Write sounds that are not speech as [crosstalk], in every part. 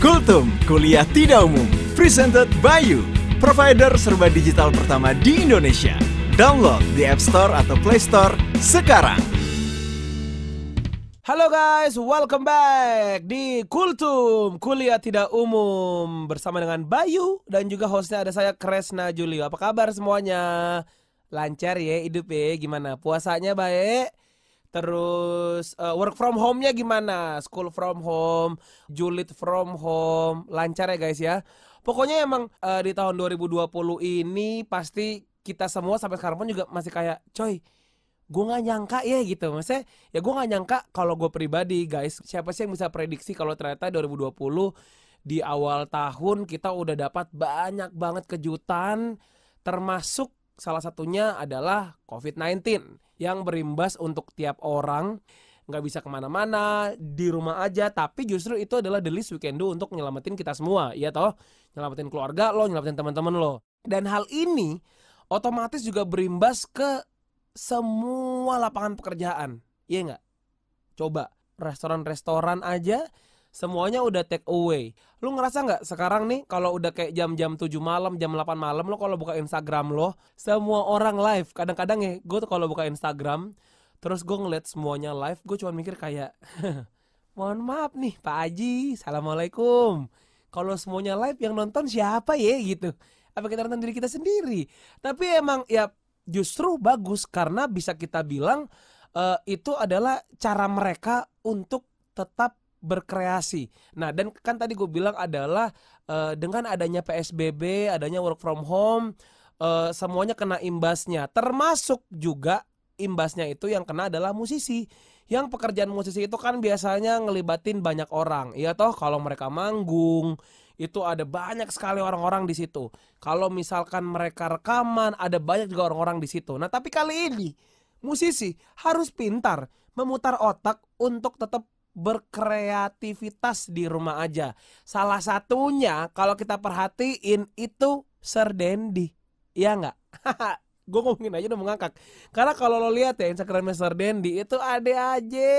Kultum, kuliah tidak umum. Presented by you, provider serba digital pertama di Indonesia. Download di App Store atau Play Store sekarang. Halo guys, welcome back di Kultum Kuliah Tidak Umum bersama dengan Bayu dan juga hostnya ada saya Kresna Julio. Apa kabar semuanya? Lancar ya hidup ya? Gimana? Puasanya baik? Terus uh, work from home-nya gimana? School from home, julid from home, lancar ya guys ya. Pokoknya emang uh, di tahun 2020 ini pasti kita semua sampai sekarang pun juga masih kayak coy gue nggak nyangka ya gitu maksudnya ya gue nggak nyangka kalau gue pribadi guys siapa sih yang bisa prediksi kalau ternyata 2020 di awal tahun kita udah dapat banyak banget kejutan termasuk salah satunya adalah COVID-19 yang berimbas untuk tiap orang nggak bisa ke mana-mana di rumah aja tapi justru itu adalah the least we can do untuk nyelamatin kita semua ya toh nyelamatin keluarga lo nyelamatin teman-teman lo dan hal ini otomatis juga berimbas ke semua lapangan pekerjaan. Iya nggak? Coba restoran-restoran aja semuanya udah take away. Lu ngerasa nggak sekarang nih kalau udah kayak jam-jam 7 malam, jam 8 malam lo kalau buka Instagram lo, semua orang live. Kadang-kadang ya gue tuh kalau buka Instagram terus gue ngeliat semuanya live, gue cuma mikir kayak [laughs] mohon maaf nih Pak Aji, Assalamualaikum. Kalau semuanya live yang nonton siapa ya gitu? Apa kita nonton diri kita sendiri? Tapi emang ya justru bagus karena bisa kita bilang uh, itu adalah cara mereka untuk tetap berkreasi. Nah, dan kan tadi gue bilang adalah uh, dengan adanya PSBB, adanya work from home, uh, semuanya kena imbasnya. Termasuk juga imbasnya itu yang kena adalah musisi. Yang pekerjaan musisi itu kan biasanya ngelibatin banyak orang. Iya toh kalau mereka manggung, itu ada banyak sekali orang-orang di situ. Kalau misalkan mereka rekaman, ada banyak juga orang-orang di situ. Nah, tapi kali ini musisi harus pintar memutar otak untuk tetap berkreativitas di rumah aja. Salah satunya kalau kita perhatiin itu Sir Dendi. Iya nggak? [laughs] gue ngomongin aja udah mengangkat. Karena kalau lo lihat ya Instagramnya Sir Dendi itu ada aja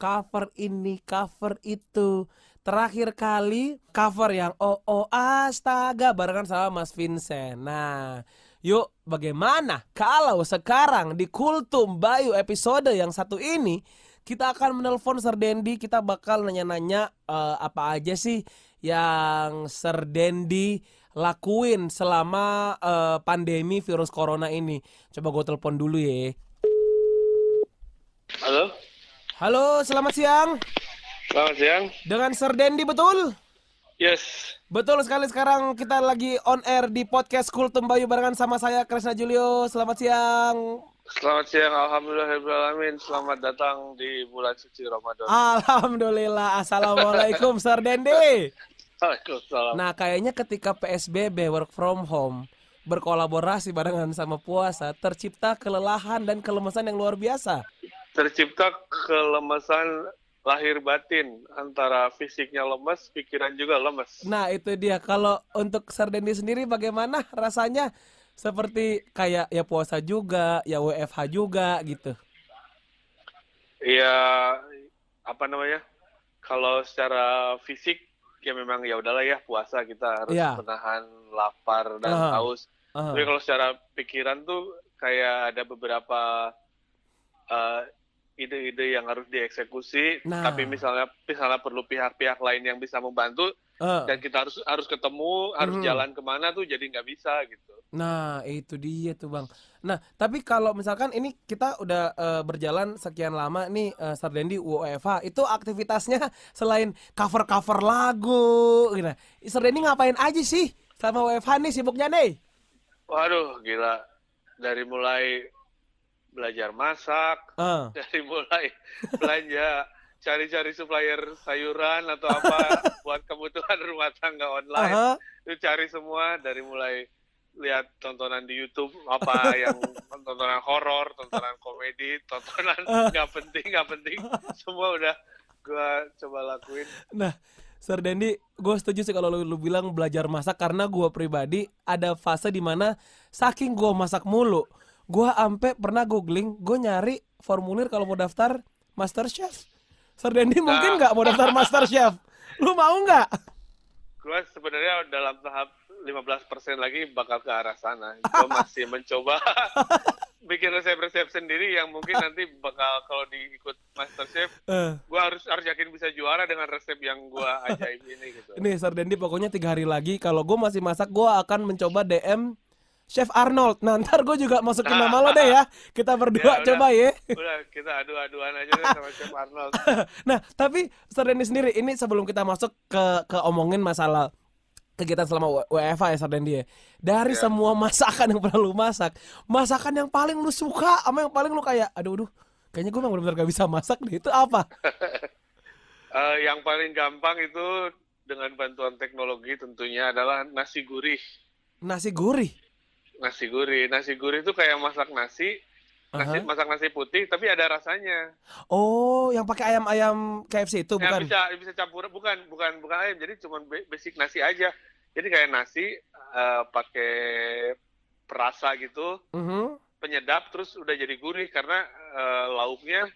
cover ini, cover itu terakhir kali cover yang oh oh astaga barengan sama Mas Vincent. Nah, yuk bagaimana kalau sekarang di Kultum Bayu episode yang satu ini kita akan menelpon Sir Dendi, kita bakal nanya-nanya uh, apa aja sih yang Sir Dendi lakuin selama uh, pandemi virus corona ini. Coba gue telepon dulu ya. Halo. Halo, selamat siang. Selamat siang. Dengan Sir Dendi betul? Yes. Betul sekali sekarang kita lagi on air di podcast Kultum Bayu barengan sama saya Kresna Julio. Selamat siang. Selamat siang, Alhamdulillah, Selamat datang di bulan suci Ramadan. Alhamdulillah, Assalamualaikum Sir Dendi. Waalaikumsalam. Nah, kayaknya ketika PSBB work from home berkolaborasi barengan sama puasa, tercipta kelelahan dan kelemasan yang luar biasa. Tercipta kelemasan lahir batin antara fisiknya lemes, pikiran juga lemes. Nah itu dia. Kalau untuk Sardendi sendiri bagaimana rasanya? Seperti kayak ya puasa juga, ya WFH juga gitu. Iya, apa namanya? Kalau secara fisik ya memang ya udahlah ya puasa kita harus ya. menahan lapar dan uh -huh. haus. Uh -huh. Tapi kalau secara pikiran tuh kayak ada beberapa uh, ide-ide yang harus dieksekusi nah. tapi misalnya misalnya perlu pihak-pihak lain yang bisa membantu uh. dan kita harus harus ketemu harus hmm. jalan ke mana tuh jadi nggak bisa gitu nah itu dia tuh bang nah tapi kalau misalkan ini kita udah uh, berjalan sekian lama nih uh, Sardendi UEFA itu aktivitasnya [laughs] selain cover cover lagu gitu Sardendi ngapain aja sih sama UEFA nih sibuknya nih waduh gila dari mulai belajar masak, uh. [laughs] dari mulai belanja, cari-cari supplier sayuran atau apa [laughs] buat kebutuhan rumah tangga online. Uh -huh. Itu cari semua dari mulai lihat tontonan di YouTube apa [laughs] yang tontonan horor, tontonan komedi, tontonan nggak uh. penting nggak penting, [laughs] semua udah gue coba lakuin. Nah, Sir Dendi, gue setuju sih kalau lu, lu bilang belajar masak karena gue pribadi ada fase di mana saking gue masak mulu, Gua ampe pernah googling, gue nyari formulir kalau mau daftar Master Chef. Sir Dendi nah. mungkin nggak mau daftar Master Chef? Lu mau nggak? gue sebenarnya dalam tahap 15% lagi bakal ke arah sana. Gue masih mencoba [laughs] bikin resep-resep sendiri yang mungkin nanti bakal kalau diikut MasterChef, uh. gue harus harus yakin bisa juara dengan resep yang gue ajaib ini gitu. Ini Sardendi pokoknya tiga hari lagi kalau gue masih masak gue akan mencoba DM Chef Arnold. Nah ntar gue juga masukin nah, nama lo deh ya. Kita [laughs] berdua ya, coba ya. Udah kita adu-aduan aja deh sama Chef Arnold. [laughs] nah tapi Sardendi sendiri ini sebelum kita masuk ke ke omongin masalah kegiatan selama WFA ya Sardendi ya. Dari yeah. semua masakan yang pernah lu masak, masakan yang paling lu suka sama yang paling lu kayak aduh aduh kayaknya gue memang benar-benar gak bisa masak deh itu apa? uh, [laughs] yang paling gampang itu dengan bantuan teknologi tentunya adalah nasi gurih. Nasi gurih. Nasi gurih. Nasi gurih itu kayak masak nasi, nasi uh-huh. masak nasi putih tapi ada rasanya. Oh, yang pakai ayam-ayam KFC itu bukan? Ya, bisa bisa campur bukan bukan bukan ayam jadi cuma basic nasi aja. Jadi kayak nasi uh, pakai perasa gitu. Uh-huh. Penyedap terus udah jadi gurih karena uh, lauknya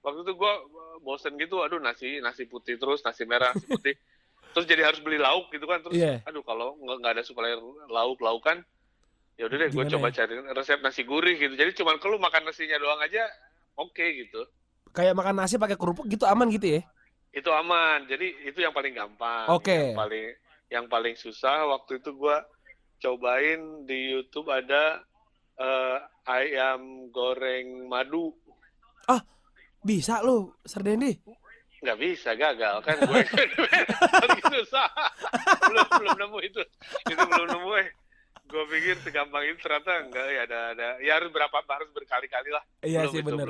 waktu itu gua bosen gitu aduh nasi nasi putih terus nasi merah nasi putih [laughs] terus jadi harus beli lauk gitu kan terus yeah. aduh kalau nggak ada supplier lauk laukan ya udah deh gue coba ya? cari resep nasi gurih gitu. Jadi cuman kalau makan nasinya doang aja oke okay, gitu. Kayak makan nasi pakai kerupuk gitu aman gitu ya? Itu aman. Jadi itu yang paling gampang oke. okay. yang paling yang paling susah. Waktu itu gue cobain di YouTube ada uh, ayam goreng madu. Ah bisa lo Sardendi nggak bisa gagal. Kan gue paling [laughs] susah. Belum belum nemu itu. Itu belum nemu eh gue pikir segampang itu ternyata enggak ya ada ada ya harus berapa harus berkali-kali lah iya belum sih benar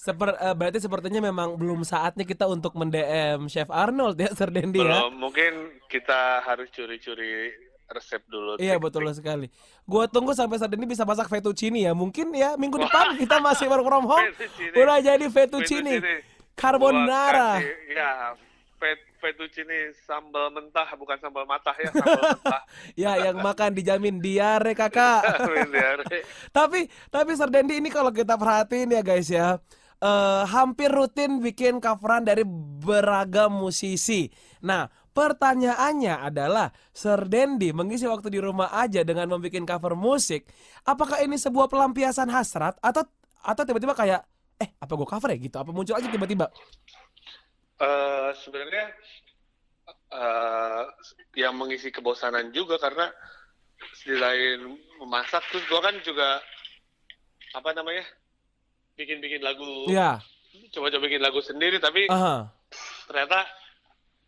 Seper, uh, berarti sepertinya memang belum saatnya kita untuk mendm Chef Arnold ya Sir Dendi ya. mungkin kita harus curi-curi resep dulu. Iya betul sekali. Gua tunggu sampai saat ini bisa masak fettuccine ya. Mungkin ya minggu depan kita masih work from home. [laughs] Udah jadi fettuccine. fettuccine. Carbonara. ya, fet fettuccine sambal mentah bukan sambal matah ya [laughs] sambal mentah. ya yang makan dijamin diare kakak. [laughs] diare. [laughs] tapi tapi Sardendi ini kalau kita perhatiin ya guys ya. Uh, hampir rutin bikin coveran dari beragam musisi. Nah, pertanyaannya adalah Sir Dendi mengisi waktu di rumah aja dengan membuat cover musik. Apakah ini sebuah pelampiasan hasrat atau atau tiba-tiba kayak eh apa gue cover ya gitu? Apa muncul aja tiba-tiba? Uh, sebenarnya uh, yang mengisi kebosanan juga karena selain memasak terus gue kan juga apa namanya bikin-bikin lagu yeah. coba-coba bikin lagu sendiri tapi uh -huh. ternyata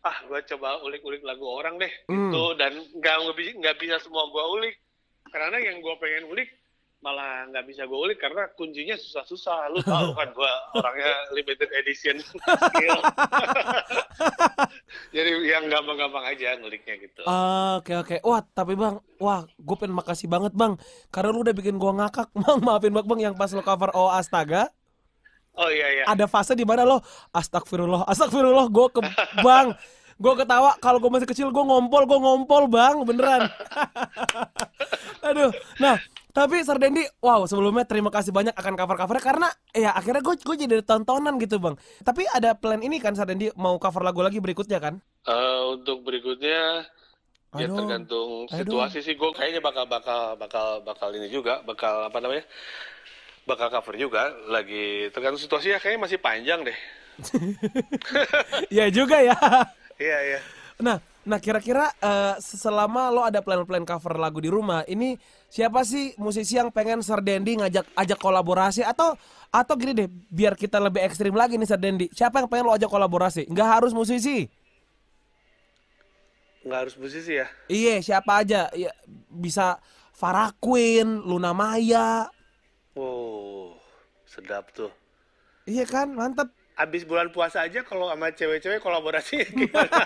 ah gue coba ulik-ulik lagu orang deh mm. gitu dan nggak nggak bisa semua gue ulik karena yang gue pengen ulik malah nggak bisa gue ulik karena kuncinya susah-susah. Lu tahu kan gue orangnya limited edition [laughs] Jadi yang gampang-gampang aja nguliknya gitu. Oke uh, oke. Okay, okay. Wah tapi bang, wah gue pengen makasih banget bang karena lu udah bikin gue ngakak. [laughs] Bang maafin bang, bang yang pas lu cover Oh Astaga. Oh iya iya. Ada fase di mana lo astagfirullah, astagfirullah gue ke [laughs] bang. gue ketawa kalau gue masih kecil gue ngompol gue ngompol bang beneran aduh nah tapi Sardendi, wow sebelumnya terima kasih banyak akan cover-covernya karena ya akhirnya gue gue jadi tontonan gitu bang. Tapi ada plan ini kan Sardendi mau cover lagu lagi berikutnya kan? Uh, untuk berikutnya aduh, ya tergantung situasi aduh. sih. Gue kayaknya bakal bakal bakal bakal ini juga bakal apa namanya? Bakal cover juga lagi tergantung situasi ya kayaknya masih panjang deh. [laughs] Iya juga ya. Iya iya. Nah, nah kira-kira uh, selama lo ada plan-plan cover lagu di rumah, ini siapa sih musisi yang pengen Sardendi ngajak ajak kolaborasi atau atau gini deh, biar kita lebih ekstrim lagi nih Sardendi. Siapa yang pengen lo ajak kolaborasi? Nggak harus musisi. Nggak harus musisi ya? Iya, siapa aja. Ya, bisa Farah Queen, Luna Maya. Oh, sedap tuh. Iya kan, mantep abis bulan puasa aja kalau sama cewek-cewek kolaborasi [laughs] gimana?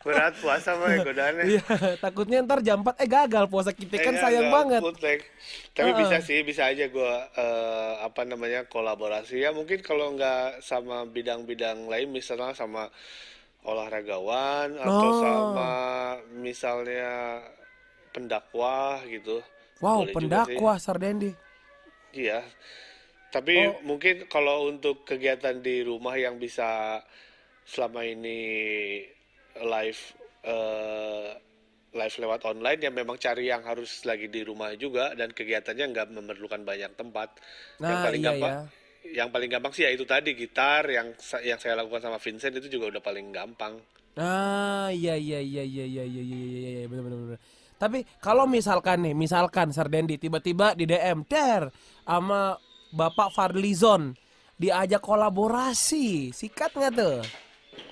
Berat puasa mah godaannya. Iya, takutnya ntar jam 4 eh gagal puasa kita kan eh, sayang banget. Tapi uh. bisa sih, bisa aja gue uh, apa namanya kolaborasi ya mungkin kalau nggak sama bidang-bidang lain misalnya sama olahragawan atau oh. sama misalnya pendakwah gitu. Wow, Boleh pendakwah Sardendi. Iya tapi oh. mungkin kalau untuk kegiatan di rumah yang bisa selama ini live uh, live lewat online yang memang cari yang harus lagi di rumah juga dan kegiatannya nggak memerlukan banyak tempat. Nah, yang paling iya, gampang iya. yang paling gampang sih ya itu tadi gitar yang yang saya lakukan sama Vincent itu juga udah paling gampang. Ah iya iya iya iya iya iya iya iya iya benar benar benar. Tapi kalau misalkan nih, misalkan Sardendi tiba-tiba di DM ter sama Bapak Fadlizon diajak kolaborasi, sikat nggak tuh?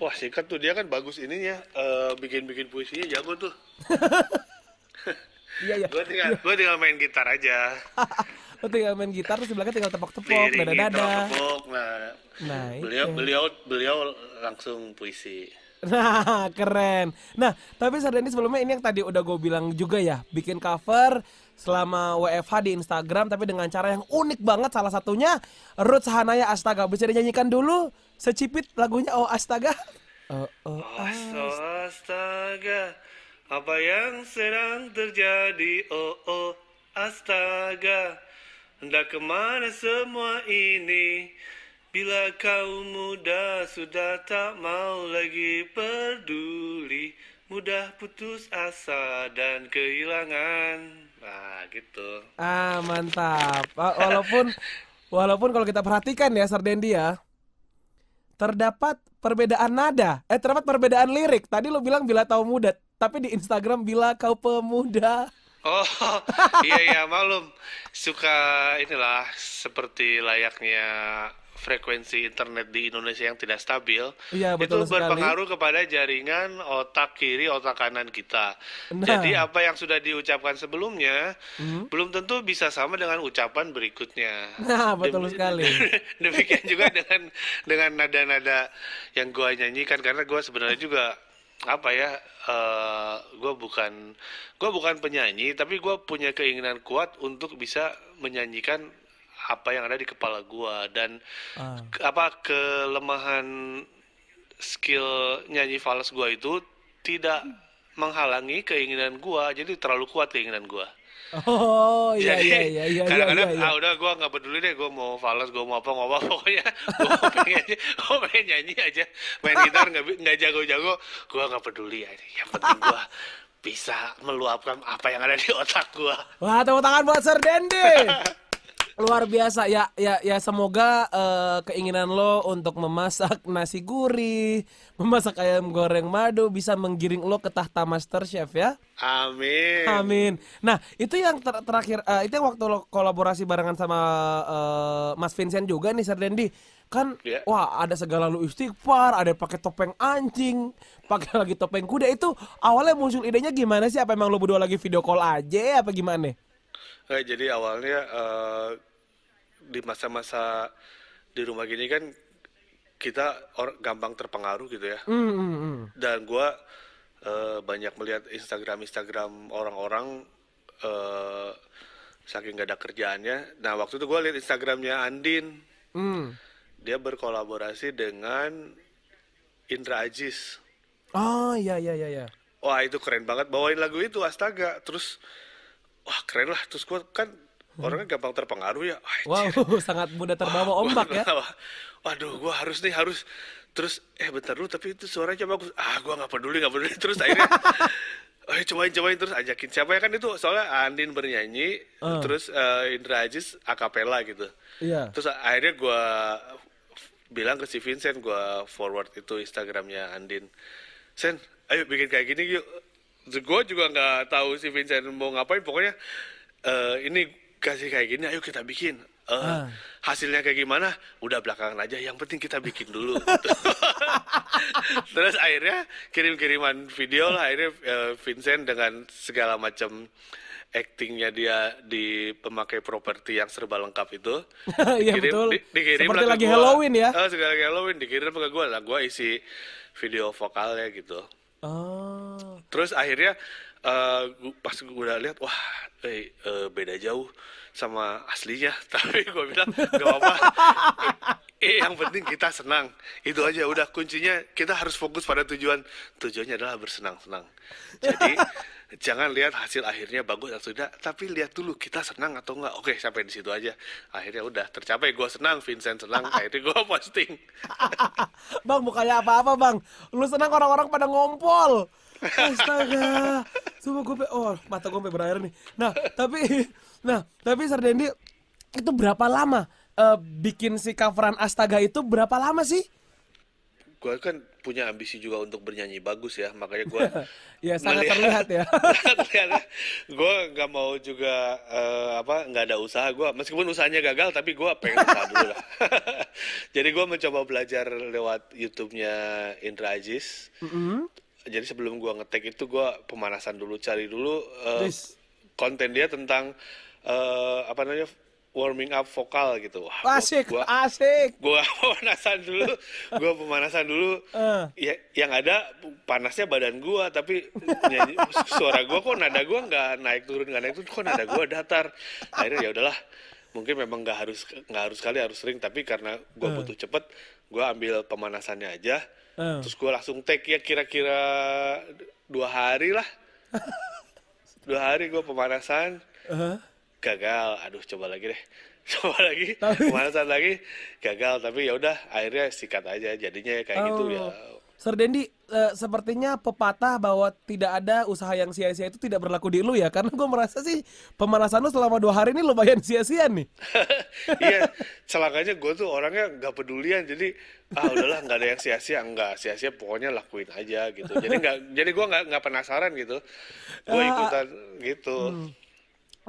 Wah sikat tuh dia kan bagus ininya, uh, bikin-bikin puisinya jago tuh. [laughs] iya iya. Gue tinggal, iya. gue tinggal main gitar aja. [laughs] Lo tinggal main gitar terus sebelahnya tinggal tepok-tepok, dada-dada. Tepok, nah, nah beliau, beliau, beliau langsung puisi. Nah, [laughs] keren. Nah, tapi Sardani sebelumnya ini yang tadi udah gue bilang juga ya, bikin cover selama WFH di Instagram tapi dengan cara yang unik banget salah satunya Ruth Sahanaya Astaga. Bisa dinyanyikan dulu secipit lagunya Oh Astaga? Oh, oh, oh astaga. Apa yang sedang terjadi? Oh, oh astaga. Hendak ke mana semua ini? Bila kau muda sudah tak mau lagi peduli Mudah putus asa dan kehilangan Nah gitu. Ah mantap. Walaupun Walaupun kalau kita perhatikan ya Sardendi ya Terdapat perbedaan nada. Eh terdapat perbedaan lirik. Tadi lo bilang bila tahu muda Tapi di Instagram bila kau pemuda. Oh iya iya malum Suka inilah Seperti layaknya frekuensi internet di Indonesia yang tidak stabil, ya, betul itu berpengaruh sekali. kepada jaringan otak kiri, otak kanan kita. Nah. Jadi apa yang sudah diucapkan sebelumnya hmm. belum tentu bisa sama dengan ucapan berikutnya. Nah, betul Dem sekali. [laughs] Demikian juga dengan dengan nada-nada yang gua nyanyikan karena gua sebenarnya juga apa ya uh, eh, gue bukan gue bukan penyanyi tapi gue punya keinginan kuat untuk bisa menyanyikan apa yang ada di kepala gua dan uh. apa kelemahan skill nyanyi fals gua itu tidak menghalangi keinginan gua jadi terlalu kuat keinginan gua. Oh iya iya iya iya kadang-kadang iya, iya. ah udah gue nggak peduli deh gue mau fals gue mau apa [laughs] mau apa pokoknya gue pengen gue pengen nyanyi aja. Main gitar nggak nggak jago-jago gue nggak peduli aja. Yang penting gue bisa meluapkan apa yang ada di otak gue wah tepuk tangan buat Sir Dendi [laughs] luar biasa. Ya ya ya semoga uh, keinginan lo untuk memasak nasi gurih memasak ayam goreng madu bisa menggiring lo ke tahta master chef ya. Amin. Amin. Nah itu yang ter terakhir uh, itu yang waktu lo kolaborasi barengan sama uh, Mas Vincent juga nih Sir Dendi. Kan yeah. wah ada segala lu istighfar ada pakai topeng anjing pakai lagi topeng kuda. Itu awalnya muncul idenya gimana sih? Apa emang lo berdua lagi video call aja apa gimana Eh, jadi awalnya uh, di masa-masa di rumah gini kan kita or, gampang terpengaruh gitu ya. Mm, -hmm. Dan gue uh, banyak melihat Instagram Instagram orang-orang uh, saking gak ada kerjaannya. Nah waktu itu gue lihat Instagramnya Andin. Mm. Dia berkolaborasi dengan Indra Ajis. Oh iya iya iya. iya. Wah itu keren banget bawain lagu itu astaga. Terus wah keren lah. Terus gue kan orangnya gampang terpengaruh ya. Wah, wow [laughs] sangat mudah terbawa wah, ombak ya. waduh gue harus nih harus. Terus eh bentar dulu tapi itu suaranya bagus ah gue nggak peduli nggak peduli. Terus akhirnya Oh, [laughs] cobain cobain. Terus ajakin siapa ya kan itu? Soalnya Andin bernyanyi uh. terus uh, Indra Ajis akapela gitu. Iya. Terus akhirnya gue bilang ke si Vincent gue forward itu Instagramnya Andin. Sen, ayo bikin kayak gini yuk gue juga nggak tahu si Vincent mau ngapain. Pokoknya uh, ini kasih kayak gini ayo kita bikin. Uh, ah. hasilnya kayak gimana? Udah belakangan aja yang penting kita bikin dulu gitu. [laughs] terus akhirnya kirim-kiriman video lah akhirnya uh, Vincent dengan segala macam actingnya dia di pemakai properti yang serba lengkap itu [laughs] iya betul. di, dikirim seperti lagi gua, Halloween ya. Uh, segala lagi Halloween dikirim ke gue lah gue isi video vokalnya gitu Oh. Terus akhirnya uh, pas gue udah lihat wah eh, uh, beda jauh sama aslinya. [laughs] Tapi gue bilang gak apa-apa. [laughs] Eh, yang penting kita senang. Itu aja udah kuncinya kita harus fokus pada tujuan. Tujuannya adalah bersenang-senang. Jadi [laughs] jangan lihat hasil akhirnya bagus atau tidak tapi lihat dulu kita senang atau enggak oke sampai di situ aja. Akhirnya udah tercapai gue senang Vincent senang akhirnya gue posting. Bang bukannya apa-apa bang? Lu senang orang-orang pada ngompol. Astaga. Coba gue oh mata gue berair nih. Nah tapi Nah, tapi Sardendi itu berapa lama uh, bikin si coveran Astaga itu berapa lama sih? Gue kan punya ambisi juga untuk bernyanyi bagus ya, makanya gue [laughs] ya sangat terlihat ya. [laughs] gue nggak mau juga uh, apa nggak ada usaha gue, meskipun usahanya gagal tapi gue pengen usaha dulu lah. [laughs] Jadi gue mencoba belajar lewat YouTube-nya Indra Ajis. Mm -hmm. Jadi sebelum gue ngetek itu gue pemanasan dulu, cari dulu uh, konten dia tentang uh, apa namanya warming up vokal gitu. Wah, asik, gua, asik. Gua [laughs] pemanasan dulu, gua pemanasan dulu. Uh. Ya, yang ada panasnya badan gua, tapi nyanyi, suara gua kok nada gua nggak naik turun nggak naik turun, kok nada gua datar. Akhirnya ya udahlah, mungkin memang nggak harus nggak harus kali harus sering, tapi karena gua uh. butuh cepet, gua ambil pemanasannya aja. Uh. Terus gua langsung take ya kira-kira dua hari lah. [laughs] dua hari gua pemanasan. Uh -huh gagal aduh coba lagi deh [laughs] coba lagi pemanasan lagi gagal tapi ya udah akhirnya sikat aja jadinya kayak oh. gitu ya Sir Dendi, uh, sepertinya pepatah bahwa tidak ada usaha yang sia-sia itu tidak berlaku di lu ya, karena gue merasa sih pemanasan lu selama dua hari ini lumayan sia-sia nih. [laughs] iya, celakanya gue tuh orangnya nggak pedulian, jadi ah udahlah nggak ada yang sia-sia, nggak sia-sia pokoknya lakuin aja gitu. Jadi nggak, jadi gue nggak nggak penasaran gitu, gue ah, ikutan gitu. Hmm.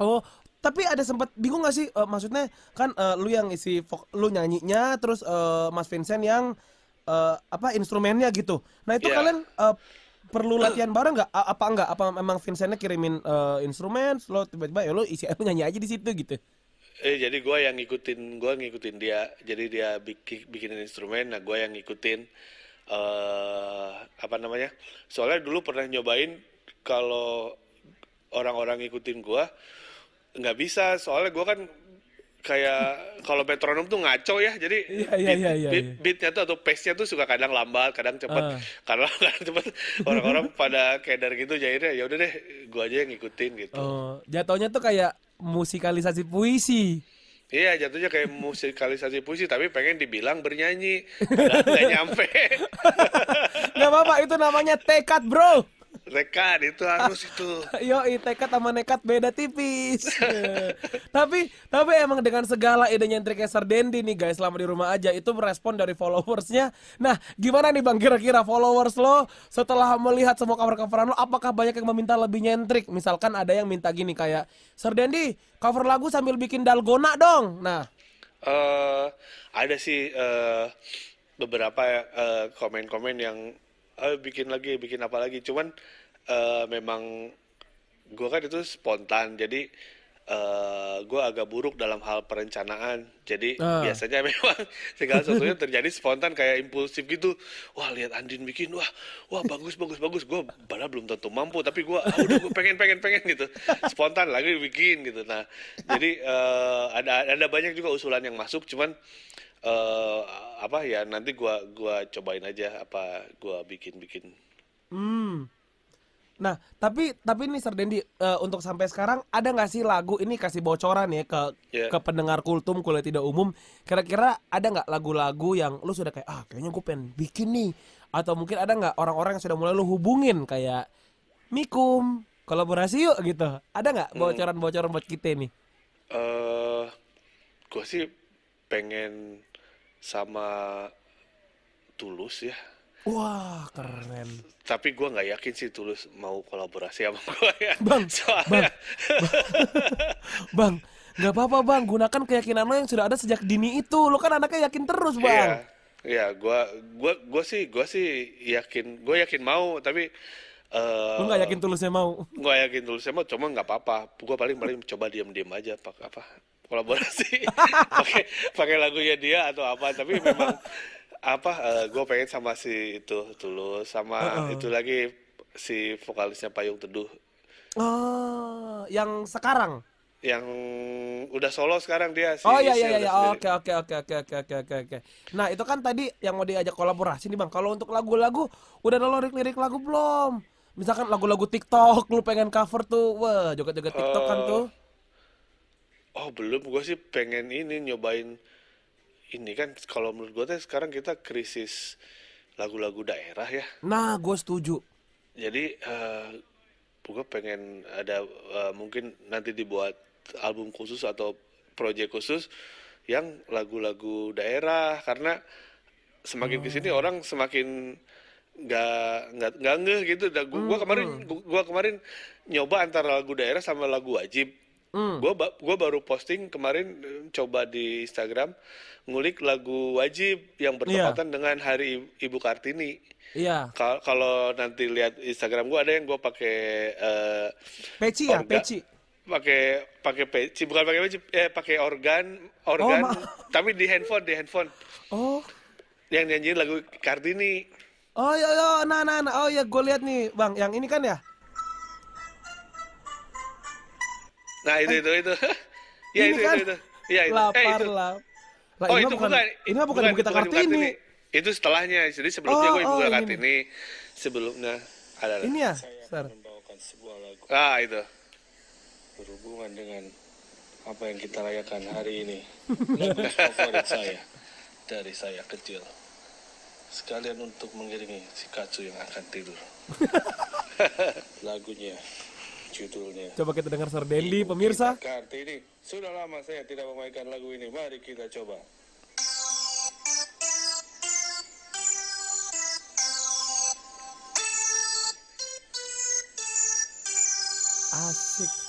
Oh, tapi ada sempat bingung gak sih uh, maksudnya kan uh, lu yang isi lu nyanyinya terus uh, Mas Vincent yang uh, apa instrumennya gitu. Nah itu yeah. kalian uh, perlu latihan bareng nggak apa enggak? Apa memang Vincentnya kirimin uh, instrumen lo tiba-tiba ya lo isi lu nyanyi aja di situ gitu? Eh jadi gue yang ngikutin gue ngikutin dia. Jadi dia bikin bikinin instrumen nah gue yang ngikutin uh, apa namanya. Soalnya dulu pernah nyobain kalau orang-orang ngikutin gue nggak bisa soalnya gue kan kayak kalau metronom tuh ngaco ya jadi beat, iya, iya, beat, iya. beatnya tuh atau pace-nya tuh suka kadang lambat kadang cepet uh. kadang [laughs] kadang cepet orang-orang pada keder gitu jadinya ya udah deh gue aja yang ngikutin gitu oh, jatuhnya tuh kayak musikalisasi puisi Iya jatuhnya kayak musikalisasi puisi tapi pengen dibilang bernyanyi nggak nyampe. [laughs] Gak apa-apa itu namanya tekad bro. Nekat itu harus itu. [laughs] Yo, tekad sama nekat beda tipis. [laughs] tapi tapi emang dengan segala ide nyentrik Sardendi nih guys selama di rumah aja itu merespon dari followersnya. Nah, gimana nih Bang kira-kira followers lo setelah melihat semua cover-coveran lo apakah banyak yang meminta lebih nyentrik? Misalkan ada yang minta gini kayak Sardendi cover lagu sambil bikin dalgona dong. Nah, uh, ada sih uh, beberapa uh, komen-komen yang uh, bikin lagi bikin apa lagi. Cuman uh, memang gue kan itu spontan jadi uh, gue agak buruk dalam hal perencanaan. Jadi uh. biasanya [laughs] memang segala sesuatunya [laughs] terjadi spontan kayak impulsif gitu. Wah lihat Andin bikin wah wah bagus bagus bagus. Gue padahal belum tentu mampu tapi gue ah, udah gue pengen pengen pengen gitu. Spontan lagi bikin gitu. Nah jadi uh, ada ada banyak juga usulan yang masuk cuman uh, apa ya nanti gua gua cobain aja apa gua bikin-bikin. Hmm. Nah, tapi tapi nih Sardendi uh, untuk sampai sekarang ada nggak sih lagu ini kasih bocoran ya ke yeah. ke pendengar kultum kuliah tidak umum. Kira-kira ada nggak lagu-lagu yang lu sudah kayak ah kayaknya gue pengen bikin nih atau mungkin ada nggak orang-orang yang sudah mulai lu hubungin kayak Mikum kolaborasi yuk gitu. Ada nggak hmm. bocoran-bocoran buat kita nih? Eh, uh, gue sih pengen sama Tulus ya. Wah keren. Tapi gue nggak yakin sih Tulus mau kolaborasi sama gue ya. [laughs] Bang, Soalnya... bang, [laughs] bang, nggak apa-apa bang. Gunakan keyakinan lo yang sudah ada sejak dini itu. Lo kan anaknya yakin terus bang. Iya, iya. Gue, gue, gue sih, gue sih yakin. Gue yakin mau, tapi Uh, lu gak yakin tulusnya mau? Gue yakin tulusnya mau, cuma nggak apa-apa. Gue paling paling coba diam-diam aja, apa apa kolaborasi [laughs] pakai pakai lagunya dia atau apa tapi memang apa uh, eh, gue pengen sama si itu tulus sama uh -uh. itu lagi si vokalisnya Payung Teduh oh yang sekarang yang udah solo sekarang dia sih. Oh iya iya iya. Oke oke oke oke oke oke oke oke. Nah, itu kan tadi yang mau diajak kolaborasi nih, Bang. Kalau untuk lagu-lagu udah ada lirik-lirik lagu belum? Misalkan lagu-lagu TikTok lu pengen cover tuh. Wah, joget-joget TikTok uh, kan tuh. Oh, belum. Gua sih pengen ini nyobain ini kan kalau menurut gue tuh sekarang kita krisis lagu-lagu daerah ya. Nah, gue setuju. Jadi uh, gue pengen ada uh, mungkin nanti dibuat album khusus atau proyek khusus yang lagu-lagu daerah karena semakin ke sini oh. orang semakin nggak nggak nggak ngeh gitu. Gue hmm, gua kemarin hmm. gua, gua kemarin nyoba antara lagu daerah sama lagu wajib. Hmm. Gue gua baru posting kemarin coba di Instagram ngulik lagu wajib yang bertepatan yeah. dengan Hari Ibu Kartini. Iya. Yeah. Kalau nanti lihat Instagram gue ada yang gue pakai uh, peci ya, peci. Pakai pakai peci, bukan pakai peci, eh pakai organ, organ, oh, [laughs] tapi di handphone, di handphone. Oh. Yang nyanyi lagu Kartini. Oh iya, iya, nah, nah, nah, oh ya, gue lihat nih, bang, yang ini kan ya? Nah itu, itu, itu, [laughs] ya ini itu, kan? itu, itu, ya itu. Lapar, eh, itu. Lap. Lah, oh, ini itu bukan, bukan, ini bukan, bukan Ibu Kita Kartini. Kartini. Itu setelahnya. Jadi sebelumnya oh, gue Ibu oh, Kartini. Sebelumnya ada. Ini ya, Saya membawakan sebuah lagu. Ah, itu. Berhubungan dengan apa yang kita rayakan hari ini. Lagu favorit saya dari saya kecil. Sekalian untuk mengiringi si kacu yang akan tidur. [laughs] Lagunya judulnya. Coba kita dengar Sardendi, pemirsa. Kartini. Sudah lama saya tidak memainkan lagu ini. Mari kita coba. Asik.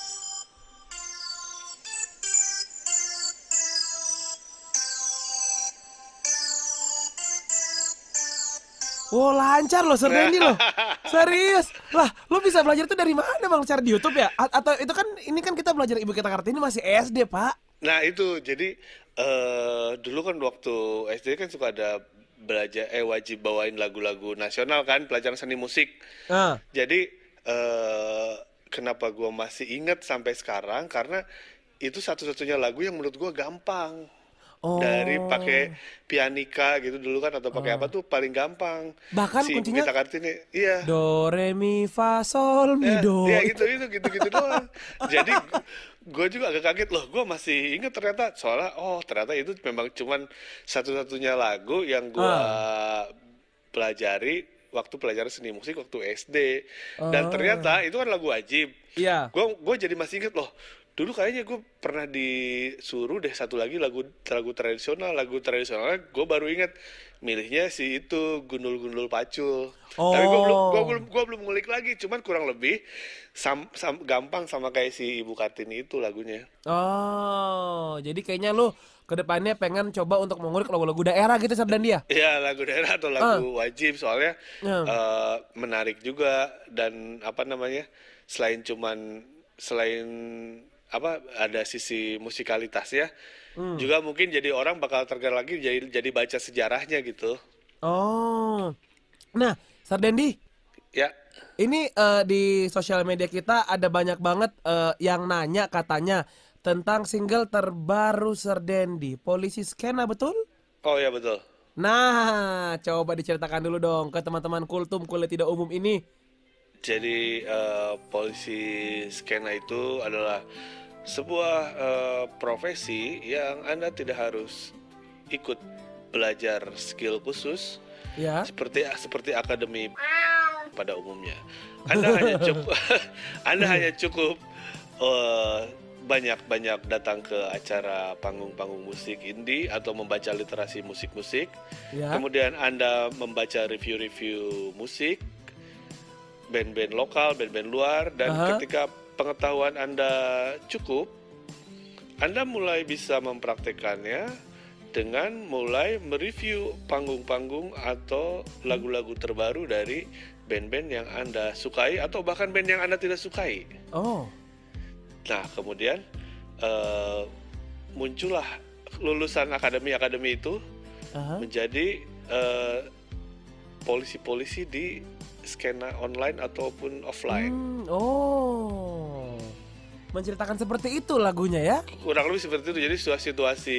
Wow lancar loh Sir loh [laughs] Serius Lah lo bisa belajar itu dari mana bang Cara di Youtube ya? A atau itu kan Ini kan kita belajar Ibu Kita Kartini masih SD pak Nah itu jadi uh, Dulu kan waktu SD kan suka ada belajar eh wajib bawain lagu-lagu nasional kan pelajaran seni musik. Uh. Jadi uh, kenapa gue masih inget sampai sekarang karena itu satu-satunya lagu yang menurut gue gampang. Oh. Dari pakai pianika gitu dulu kan atau pakai oh. apa tuh paling gampang. Bahkan si kuncinya kita Kartini, iya. Do re mi fa sol mi ya, do. Iya gitu itu gitu gitu doang. Jadi gue juga agak kaget loh, gue masih inget ternyata soalnya oh ternyata itu memang cuman satu-satunya lagu yang gue uh. pelajari waktu pelajaran seni musik waktu SD dan oh. ternyata itu kan lagu wajib. Iya. Gue gue jadi masih inget loh dulu kayaknya gue pernah disuruh deh satu lagi lagu lagu tradisional lagu tradisional gue baru inget milihnya si itu gundul-gundul pacul oh. tapi gue belum gue belum gue belum ngulik lagi cuman kurang lebih sam, sam, gampang sama kayak si ibu kartini itu lagunya oh jadi kayaknya lu ke depannya pengen coba untuk mengulik lagu-lagu daerah gitu dan dia Iya lagu daerah atau lagu uh. wajib soalnya uh. Uh, menarik juga dan apa namanya selain cuman selain apa ada sisi musikalitas ya. Hmm. Juga mungkin jadi orang bakal tergerak lagi jadi jadi baca sejarahnya gitu. Oh. Nah, Sardendi. Ya. Ini uh, di sosial media kita ada banyak banget uh, yang nanya katanya tentang single terbaru Sardendi, Polisi Skena betul? Oh ya betul. Nah, coba diceritakan dulu dong ke teman-teman kultum kulit tidak umum ini. Jadi uh, polisi skena itu adalah sebuah uh, profesi yang anda tidak harus ikut belajar skill khusus ya. seperti seperti akademi pada umumnya [laughs] anda hanya cukup [laughs] anda hanya cukup uh, banyak-banyak datang ke acara panggung-panggung musik indie atau membaca literasi musik-musik. Ya. Kemudian Anda membaca review-review musik band-band lokal, band-band luar dan uh -huh. ketika pengetahuan Anda cukup, Anda mulai bisa mempraktekannya dengan mulai mereview panggung-panggung atau lagu-lagu terbaru dari band-band yang Anda sukai atau bahkan band yang Anda tidak sukai. Oh. Nah, kemudian uh, muncullah lulusan akademi-akademi itu uh -huh. menjadi polisi eh, polisi-polisi di skena online ataupun offline. Hmm, oh menceritakan seperti itu lagunya ya kurang lebih seperti itu jadi situasi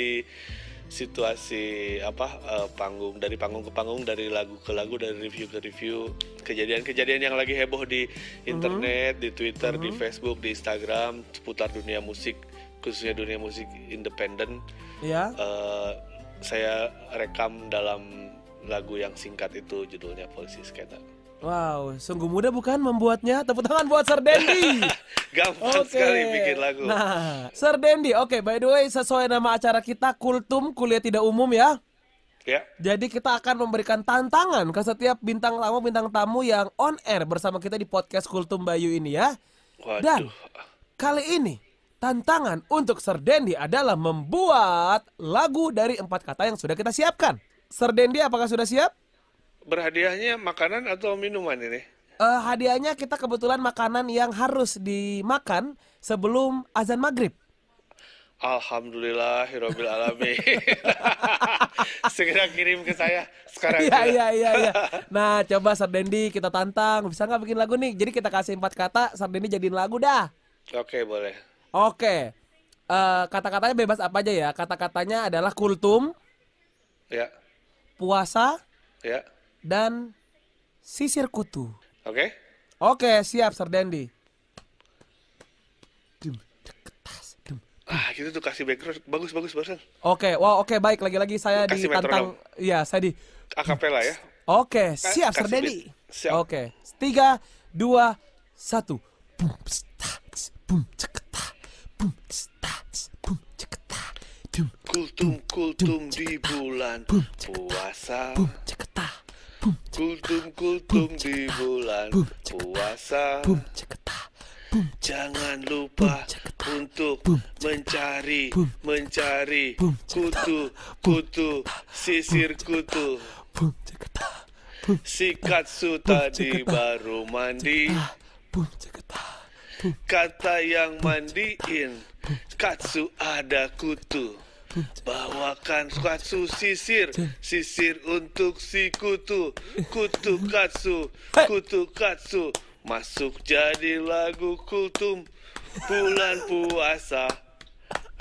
situasi apa uh, panggung dari panggung ke panggung dari lagu ke lagu dari review ke review kejadian-kejadian yang lagi heboh di internet mm -hmm. di Twitter mm -hmm. di. Facebook di Instagram seputar dunia musik khususnya dunia musik independen ya uh, saya rekam dalam lagu yang singkat itu judulnya Polisi Skater Wow, sungguh mudah bukan membuatnya? Tepuk tangan buat Sir Dendi. [laughs] Gampang okay. sekali bikin lagu. Nah, Sir Dendi, oke, okay, by the way, sesuai nama acara kita Kultum Kuliah Tidak Umum ya. Ya. Jadi kita akan memberikan tantangan ke setiap bintang tamu bintang tamu yang on air bersama kita di podcast Kultum Bayu ini ya. Waduh. Dan kali ini tantangan untuk Sir Dendi adalah membuat lagu dari empat kata yang sudah kita siapkan. Sir Dendi, apakah sudah siap? Berhadiahnya makanan atau minuman ini? Uh, hadiahnya kita kebetulan makanan yang harus dimakan sebelum azan maghrib. Alhamdulillah, Hirobil Alamin. [laughs] Segera kirim ke saya sekarang. Iya, iya, iya, iya. [laughs] Nah, coba Sardendi kita tantang. Bisa nggak bikin lagu nih? Jadi kita kasih empat kata, Sardendi jadiin lagu dah. Oke, boleh. Oke. Uh, kata-katanya bebas apa aja ya? Kata-katanya adalah kultum. Ya. Puasa. Ya dan sisir kutu. Oke. Okay. Oke, siap Sardendi. Ah, gitu tuh kasih background bagus bagus barusan. Oke, okay, wow, oke okay, baik lagi-lagi saya kasih ditantang Iya, saya di akapela ya. Oke, okay, siap Sardendi. Oke. Okay. Tiga, dua, satu. Boom, boom, ceketa, boom, boom, ceketa, kultum kultum di bulan puasa. Boom, ceketa. Kultum-kultum di bulan puasa Jangan lupa untuk mencari mencari kutu kutu sisir kutu Sikat su tadi baru mandi Kata yang mandiin Katsu ada kutu Bawakan katsu sisir, sisir untuk si kutu, kutu katsu, kutu katsu. Masuk jadi lagu kultum bulan puasa.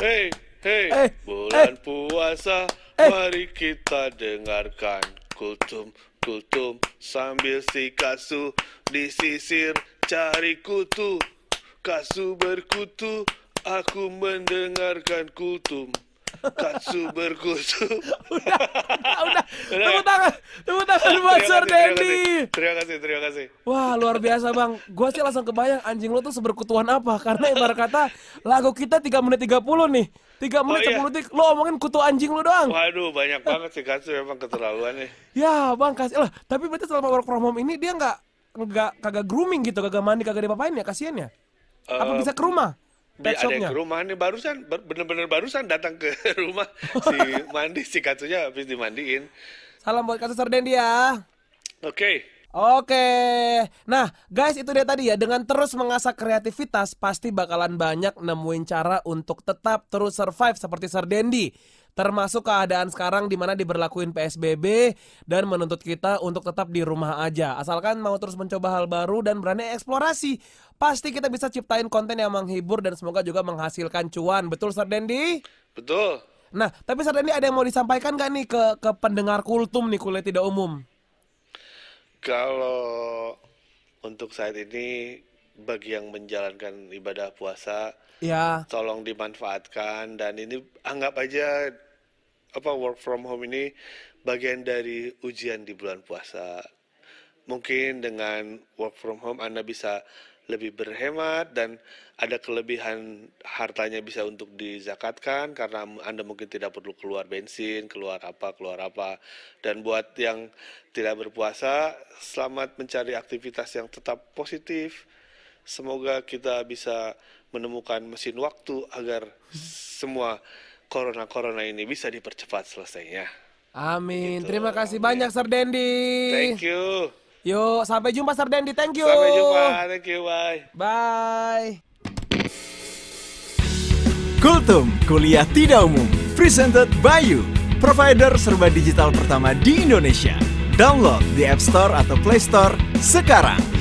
Hei, hei, bulan puasa, mari kita dengarkan kultum, kultum sambil si katsu disisir cari kutu. Katsu berkutu, aku mendengarkan kultum. Katsu berkutu. udah, udah, udah. Tepuk tangan, tepuk tangan buat Sir Dendi. Terima kasih, terima kasih. Wah, luar biasa bang. Gua sih langsung kebayang anjing lo tuh seberkutuan apa. Karena ibarat kata lagu kita 3 menit 30 nih. 3 menit oh, 10 detik lo omongin kutu anjing lo doang. Waduh, banyak banget sih Katsu memang keterlaluan nih. Ya bang, kasih lah. Tapi berarti selama work from home ini dia nggak nggak kagak grooming gitu, kagak mandi, kagak dipapain ya, kasihan ya? Uh, apa bisa ke rumah? Pet ada yang ke rumah nih barusan bener-bener barusan datang ke [laughs] rumah si [laughs] mandi si katsunya habis dimandiin. Salam buat Katsu Sardendi ya. Oke. Okay. Oke. Nah, guys itu dia tadi ya dengan terus mengasah kreativitas pasti bakalan banyak nemuin cara untuk tetap terus survive seperti Sardendi termasuk keadaan sekarang di mana diberlakuin PSBB dan menuntut kita untuk tetap di rumah aja. Asalkan mau terus mencoba hal baru dan berani eksplorasi, pasti kita bisa ciptain konten yang menghibur dan semoga juga menghasilkan cuan. Betul, Sir Dendi? Betul. Nah, tapi Sir Dendi ada yang mau disampaikan gak nih ke ke pendengar kultum nih kuliah tidak umum? Kalau untuk saat ini bagi yang menjalankan ibadah puasa, ya. tolong dimanfaatkan dan ini anggap aja apa work from home ini bagian dari ujian di bulan puasa. Mungkin dengan work from home Anda bisa lebih berhemat dan ada kelebihan hartanya bisa untuk dizakatkan karena Anda mungkin tidak perlu keluar bensin, keluar apa, keluar apa. Dan buat yang tidak berpuasa, selamat mencari aktivitas yang tetap positif. Semoga kita bisa menemukan mesin waktu agar semua corona-corona ini bisa dipercepat selesainya. Amin. Gitu. Terima kasih banyak Sir Dendi. Thank you. Yuk, sampai jumpa Sir Dendi. Thank you. Sampai jumpa. Thank you. Bye. Bye. Kultum, kuliah tidak umum. Presented by you. Provider serba digital pertama di Indonesia. Download di App Store atau Play Store sekarang.